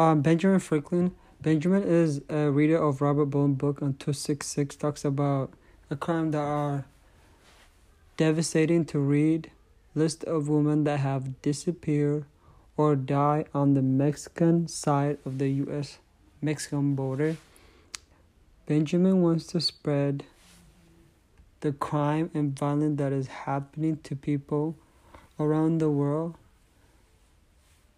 Um, Benjamin Franklin. Benjamin is a reader of Robert Bowen book on 266 talks about a crime that are devastating to read. List of women that have disappeared or died on the Mexican side of the US Mexican border. Benjamin wants to spread the crime and violence that is happening to people around the world.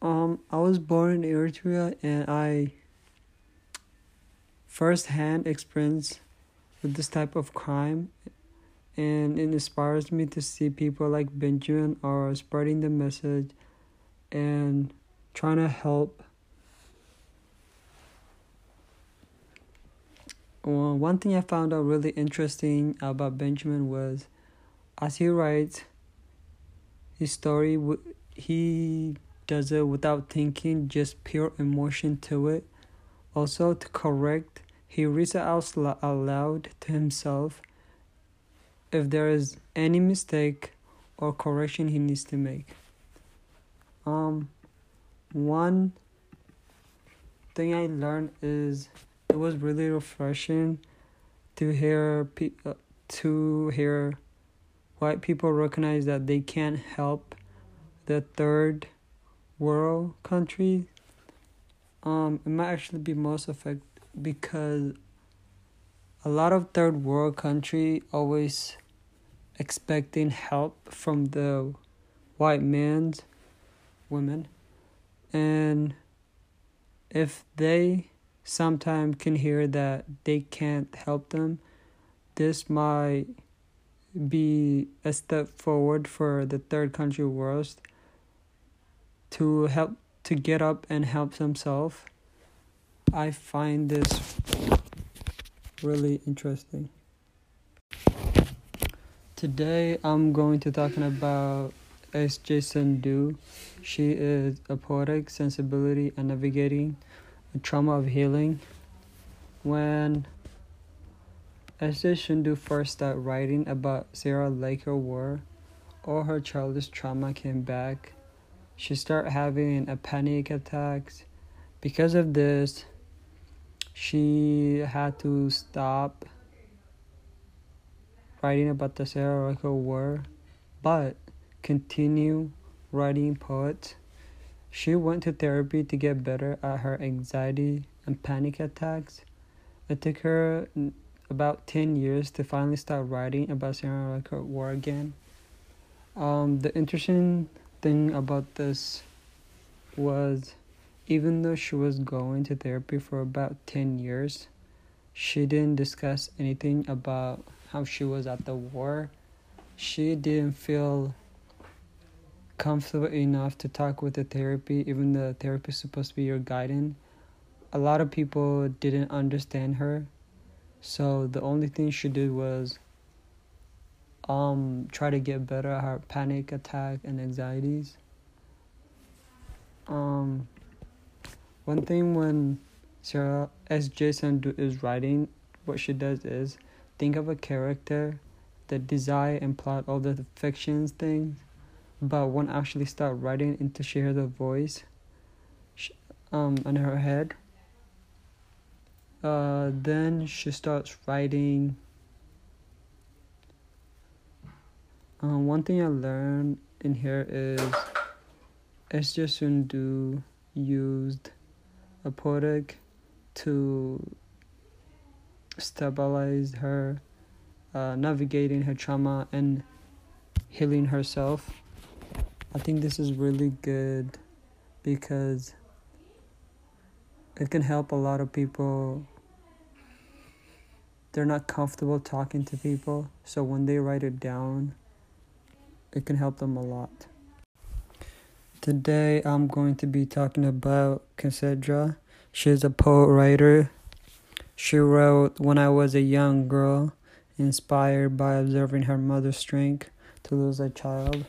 Um, I was born in Eritrea and I firsthand experience with this type of crime. And it inspires me to see people like Benjamin are spreading the message and trying to help Well, one thing I found out really interesting about Benjamin was, as he writes his story, he does it without thinking, just pure emotion to it. Also, to correct, he reads out aloud to himself if there is any mistake or correction he needs to make. Um, one thing I learned is it was really refreshing to hear pe- uh, to hear white people recognize that they can't help the third world country. Um, it might actually be most effective because a lot of third world country always expecting help from the white man's women and if they sometimes can hear that they can't help them, this might be a step forward for the third country world to help to get up and help themselves. I find this really interesting. Today I'm going to talking about S.J. Sindu. She is a poetic sensibility and navigating the trauma of healing. When S.J. Sindu first started writing about Sri Lanka War, all her childish trauma came back. She started having a panic attacks. Because of this, she had to stop writing about the Sri Lanka War, but continue writing poets she went to therapy to get better at her anxiety and panic attacks. It took her about 10 years to finally start writing about Sri Lanka War again. Um, the interesting thing about this was even though she was going to therapy for about 10 years, she didn't discuss anything about how she was at the war. She didn't feel comfortable enough to talk with the therapy, even the therapist is supposed to be your guidance. A lot of people didn't understand her, so the only thing she did was um try to get better at her panic attack and anxieties. Um, one thing when Sarah as Jason is writing, what she does is think of a character, the desire and plot all the fictions things but when actually start writing into share the voice um in her head uh then she starts writing um one thing i learned in here is Esther Sindu used a poetic to stabilize her, uh, navigating her trauma and healing herself. I think this is really good because it can help a lot of people. They're not comfortable talking to people, so when they write it down, it can help them a lot. Today I'm going to be talking about Cassandra. She's a poet writer. She wrote When I Was a Young Girl, inspired by observing her mother's strength to lose a child.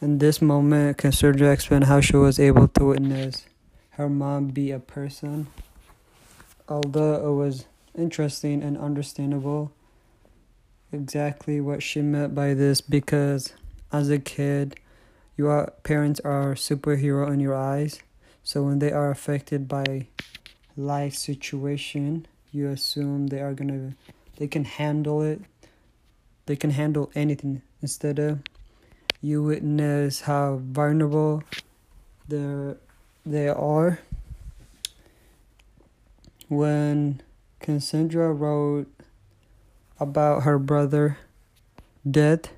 In this moment, Cassandra explained how she was able to witness her mom be a person. Although it was interesting and understandable exactly what she meant by this because as a kid, your parents are superhero in your eyes. So when they are affected by life situation, you assume they are gonna they can handle it. They can handle anything instead of you witness how vulnerable they they are. When Cassandra wrote about her brother death,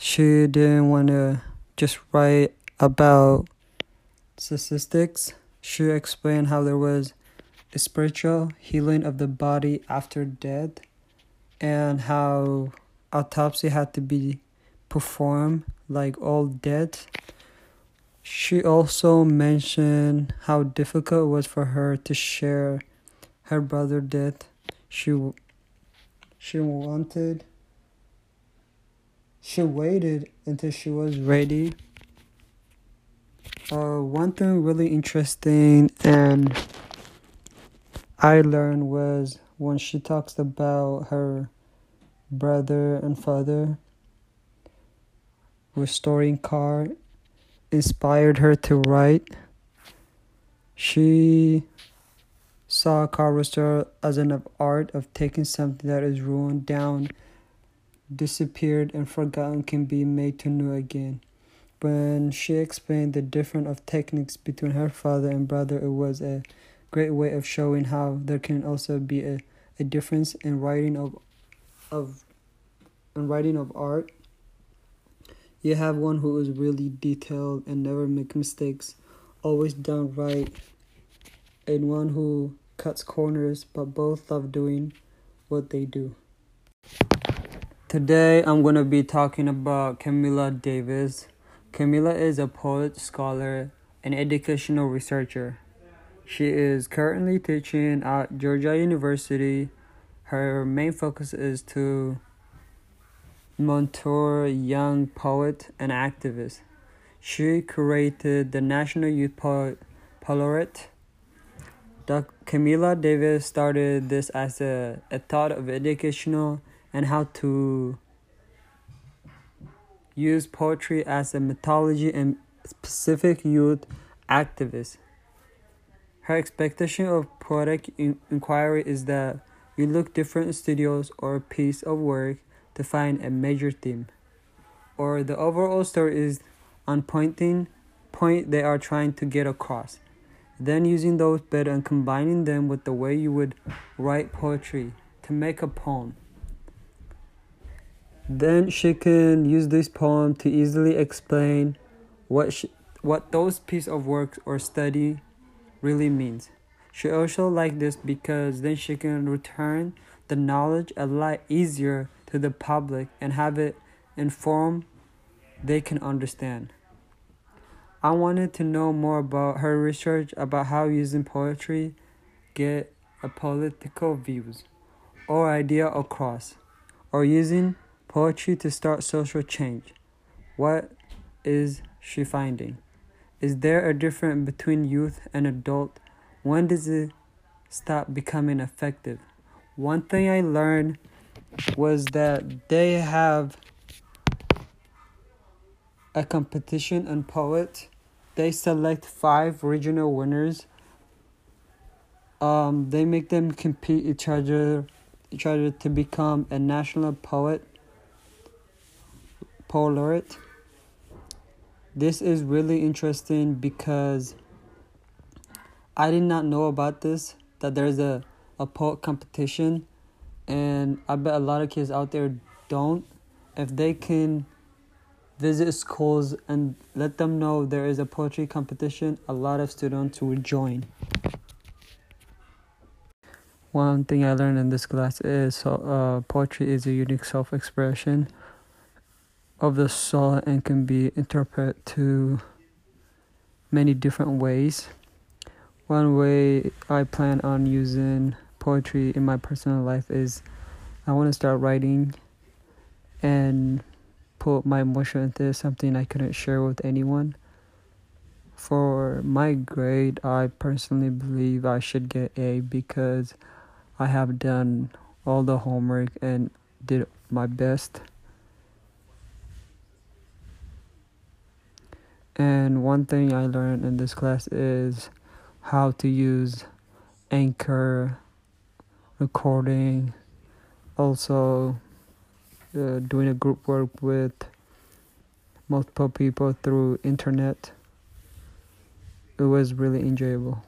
she didn't want to just write about statistics. She explained how there was a spiritual healing of the body after death and how autopsy had to be performed like all dead. She also mentioned how difficult it was for her to share her brother death. She she wanted she waited until she was ready. Uh, one thing really interesting and I learned was when she talks about her brother and father restoring car inspired her to write. She saw car restore as an art of taking something that is ruined down, disappeared, and forgotten can be made to new again. When she explained the difference of techniques between her father and brother, it was a great way of showing how there can also be a, a difference in writing of of in writing of art. You have one who is really detailed and never make mistakes, always done right, and one who cuts corners but both love doing what they do. Today I'm going to be talking about Camilla Davis. Camilla is a poet, scholar, and educational researcher. She is currently teaching at Georgia University. Her main focus is to mentor young poets and activists. She created the National Youth Poet Laureate. Camilla Davis started this as a, a thought of educational and how to use poetry as a mythology and specific youth activists. Her expectation of poetic in- inquiry is that you look different studios or piece of work to find a major theme, or the overall story is on pointing point they are trying to get across. Then using those better and combining them with the way you would write poetry to make a poem. Then she can use this poem to easily explain what she, what those piece of work or study really means. She also like this because then she can return the knowledge a lot easier to the public and have it inform they can understand. I wanted to know more about her research about how using poetry get a political views or idea across or using Poetry to start social change. What is she finding? Is there a difference between youth and adult? When does it stop becoming effective? One thing I learned was that they have a competition on poet. They select five regional winners. Um, they make them compete each other, each other to become a national poet Poet Laureate. This is really interesting because I did not know about this that there's a, a poet competition and I bet a lot of kids out there don't. If they can visit schools and let them know there is a poetry competition, a lot of students will join. One thing I learned in this class is uh, poetry is a unique self expression of the soul and can be interpreted to many different ways. One way I plan on using poetry in my personal life is I want to start writing and put my emotion into something I couldn't share with anyone. For my grade, I personally believe I should get A because I have done all the homework and did my best. And one thing I learned in this class is how to use Anchor recording, also uh, doing a group work with multiple people through internet. It was really enjoyable.